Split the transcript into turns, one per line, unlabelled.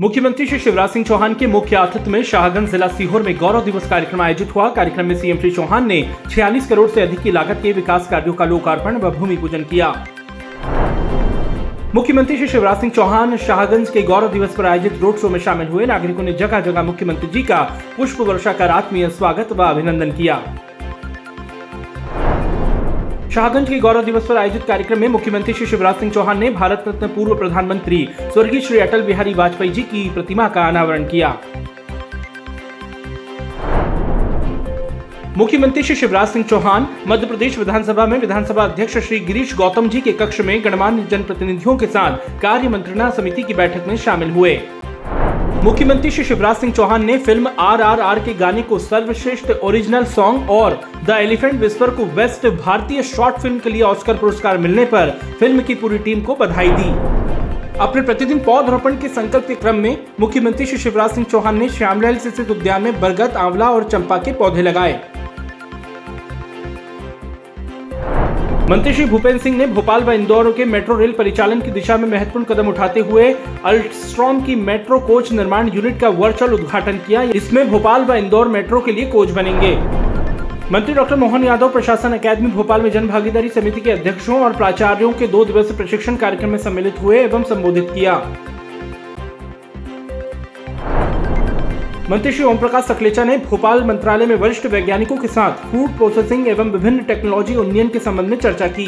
मुख्यमंत्री श्री शिवराज सिंह चौहान के मुख्य आतिथ्य में शाहगंज जिला सीहोर में गौरव दिवस कार्यक्रम आयोजित हुआ। कार्यक्रम में सीएम श्री चौहान ने 46 करोड़ से अधिक की लागत के विकास कार्यों का लोकार्पण व भूमि पूजन किया। मुख्यमंत्री श्री शिवराज सिंह चौहान शाहगंज के गौरव दिवस पर आयोजित रोड शो में शामिल हुए। नागरिकों ने जगह जगह मुख्यमंत्री जी का पुष्प वर्षा कर आत्मीय स्वागत व अभिनंदन किया। शाहगंज के गौरव दिवस पर आयोजित कार्यक्रम में मुख्यमंत्री श्री शिवराज सिंह चौहान ने भारत रत्न पूर्व प्रधानमंत्री स्वर्गीय श्री अटल बिहारी वाजपेयी जी की प्रतिमा का अनावरण किया। मुख्यमंत्री श्री शिवराज सिंह चौहान, मध्य प्रदेश विधानसभा में विधानसभा अध्यक्ष श्री गिरीश गौतम जी के कक्ष में गणमान्य जनप्रतिनिधियों के साथ कार्य मंत्रणा समिति की बैठक में शामिल हुए। मुख्यमंत्री श्री शिवराज सिंह चौहान ने फ़िल्म आर आर आर के गाने को सर्वश्रेष्ठ ओरिजिनल सॉन्ग और द एलिफेंट विस्पर को बेस्ट भारतीय शॉर्ट फ़िल्म के लिए ऑस्कर पुरस्कार मिलने पर फ़िल्म की पूरी टीम को बधाई दी। अपने प्रतिदिन पौधरोपण के संकल्प के क्रम में मुख्यमंत्री श्री शिवराज सिंह चौहान ने श्यामलाल स्थित उद्यान में बरगद, आंवला और चंपा के पौधे लगाए। मंत्री श्री भूपेंद्र सिंह ने भोपाल व इंदौर के मेट्रो रेल परिचालन की दिशा में महत्वपूर्ण कदम उठाते हुए अल्ट्रॉम की मेट्रो कोच निर्माण यूनिट का वर्चुअल उद्घाटन किया। इसमें भोपाल व इंदौर मेट्रो के लिए कोच बनेंगे। मंत्री डॉक्टर मोहन यादव, प्रशासन अकादमी, भोपाल में जन भागीदारी समिति के अध्यक्षों और प्राचार्यों के दो दिवसीय प्रशिक्षण कार्यक्रम में सम्मिलित हुए एवं संबोधित किया। मंत्री श्री ओम प्रकाश सकलेचा ने भोपाल मंत्रालय में वरिष्ठ वैज्ञानिकों के साथ फ़ूड प्रोसेसिंग एवं विभिन्न टेक्नोलॉजी उन्नयन के संबंध में चर्चा की।